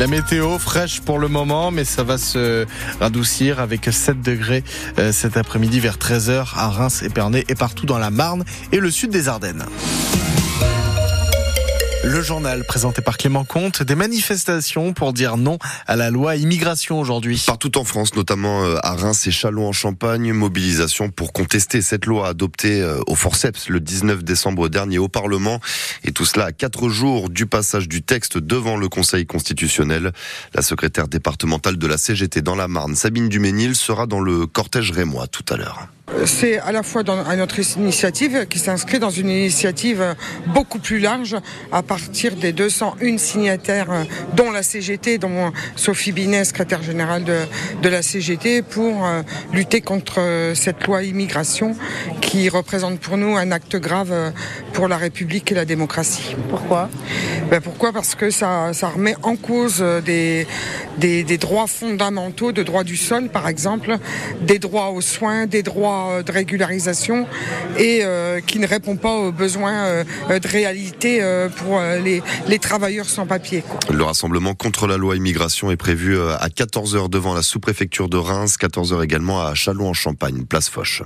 La météo fraîche pour le moment, mais ça va se radoucir avec 7 degrés euh, cet après-midi vers 13h à Reims, Épernay et partout dans la Marne et le sud des Ardennes. Le journal présenté par Clément Comte, des manifestations pour dire non à la loi immigration aujourd'hui. Partout en France, notamment euh, à Reims et Châlons en Champagne, mobilisation pour contester cette loi adoptée euh, au forceps le 19 décembre dernier au Parlement. Et tout cela à quatre jours du passage du texte devant le Conseil constitutionnel. La secrétaire départementale de la CGT dans la Marne, Sabine Duménil, sera dans le cortège rémois tout à l'heure. C'est à la fois dans, notre initiative qui s'inscrit dans une initiative beaucoup plus large à partir des 201 signataires dont la CGT, dont Sophie Binet, secrétaire générale de, de la CGT, pour euh, lutter contre euh, cette loi immigration qui représente pour nous un acte grave pour la République et la démocratie. Pourquoi? Ben Pourquoi? Parce que ça, ça remet en cause des, des, des droits fondamentaux, de droits du sol par exemple, des droits aux soins, des droits euh, de régularisation et euh, qui ne répond pas aux besoins euh, de réalité pour les, les travailleurs sans papier. Le rassemblement contre la loi immigration est prévu à 14h devant la sous-préfecture de Reims, 14h également à Châlons-en-Champagne, place Foch.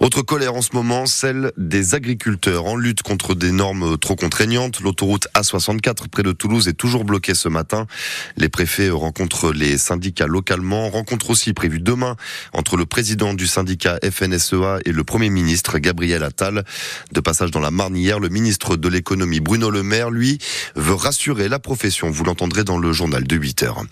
Autre colère en ce moment, celle des agriculteurs en lutte contre des normes trop contraignantes. L'autoroute A64 près de Toulouse est toujours bloquée ce matin. Les préfets rencontrent les syndicats localement, rencontre aussi prévue demain entre le président du syndicat FN FNSEA et le Premier ministre Gabriel Attal. De passage dans la Marne hier, le ministre de l'économie Bruno Le Maire, lui, veut rassurer la profession. Vous l'entendrez dans le journal de 8 heures.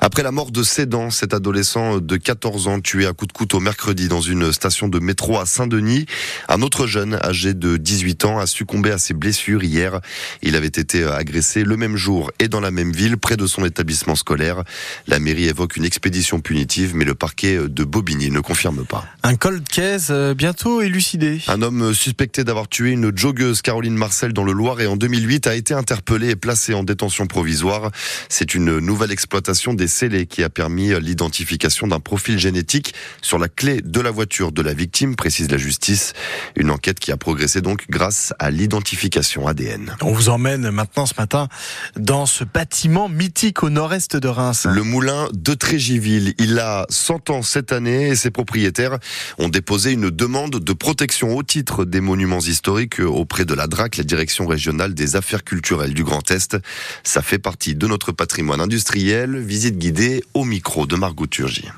Après la mort de Sédan, cet adolescent de 14 ans tué à coup de couteau mercredi dans une station de métro à Saint-Denis, un autre jeune âgé de 18 ans a succombé à ses blessures hier. Il avait été agressé le même jour et dans la même ville, près de son établissement scolaire. La mairie évoque une expédition punitive, mais le parquet de Bobigny ne confirme pas. Un col Euh, bientôt élucidé. Un homme suspecté d'avoir tué une joggeuse Caroline Marcel dans le Loir et en 2008 a été interpellé et placé en détention provisoire. C'est une nouvelle exploitation des scellés qui a permis l'identification d'un profil génétique sur la clé de la voiture de la victime, précise la justice. Une enquête qui a progressé donc grâce à l'identification ADN. On vous emmène maintenant ce matin dans ce bâtiment mythique au nord-est de Reims. Le moulin de Trégiville. Il a 100 ans cette année et ses propriétaires ont déposé une demande de protection au titre des monuments historiques auprès de la DRAC, la Direction régionale des affaires culturelles du Grand Est. Ça fait partie de notre patrimoine industriel. Visite guidée au micro de Margot Turgy.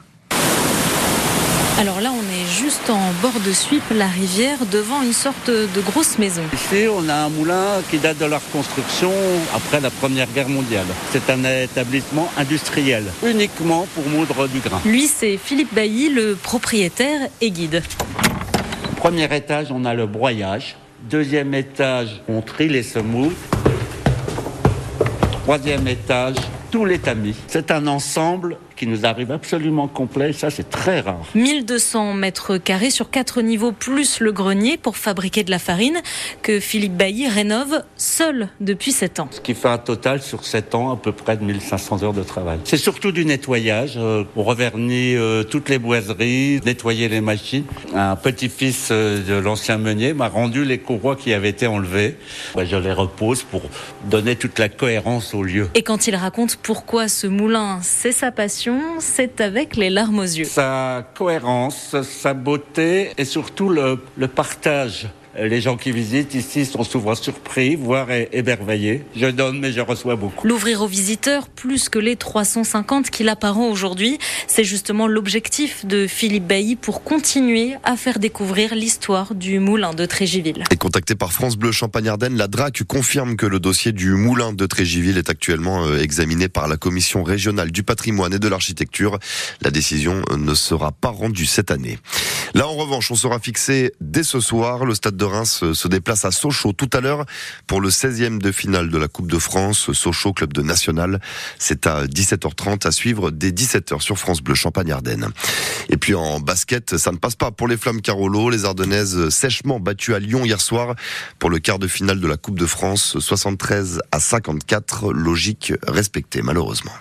Alors là, on est juste en bord de Suip, la rivière, devant une sorte de grosse maison. Ici, on a un moulin qui date de leur construction après la Première Guerre mondiale. C'est un établissement industriel, uniquement pour moudre du grain. Lui, c'est Philippe Bailly, le propriétaire et guide. Premier étage, on a le broyage. Deuxième étage, on trie les semoux. Troisième étage, tous les tamis. C'est un ensemble qui nous arrive absolument complet. Ça, c'est très rare. 1200 mètres carrés sur quatre niveaux, plus le grenier pour fabriquer de la farine, que Philippe Bailly rénove seul depuis 7 ans. Ce qui fait un total sur 7 ans à peu près de 1500 heures de travail. C'est surtout du nettoyage. Euh, on revernit euh, toutes les boiseries, nettoyer les machines. Un petit-fils euh, de l'ancien meunier m'a rendu les courroies qui avaient été enlevées. Je les repose pour donner toute la cohérence au lieu. Et quand il raconte pourquoi ce moulin, c'est sa passion, c'est avec les larmes aux yeux. Sa cohérence, sa beauté et surtout le, partage les gens qui visitent ici sont souvent surpris, voire émerveillés. Je donne, mais je reçois beaucoup. L'ouvrir aux visiteurs, plus que les 350 qu'il apparent aujourd'hui, c'est justement l'objectif de Philippe Bailly pour continuer à faire découvrir l'histoire du moulin de Trégiville. Et contacté par France Bleu Champagne-Ardenne, la DRAC confirme que le dossier du moulin de Trégiville est actuellement euh, examiné par la Commission régionale du patrimoine et de l'architecture. La décision ne sera pas rendue cette année. Là, en revanche, on sera fixé dès ce soir. Le stade de Reims se déplace à Sochaux tout à l'heure pour le 16e de finale de la Coupe de France. Sochaux, club de national. C'est à 17h30 à suivre dès 17h sur France Bleu Champagne-Ardenne. Et puis en basket, ça ne passe pas pour les Flammes Carolo. Les Ardennaises sèchement battues à Lyon hier soir pour le quart de finale de la Coupe de France. 73 à 54. Logique respectée, malheureusement.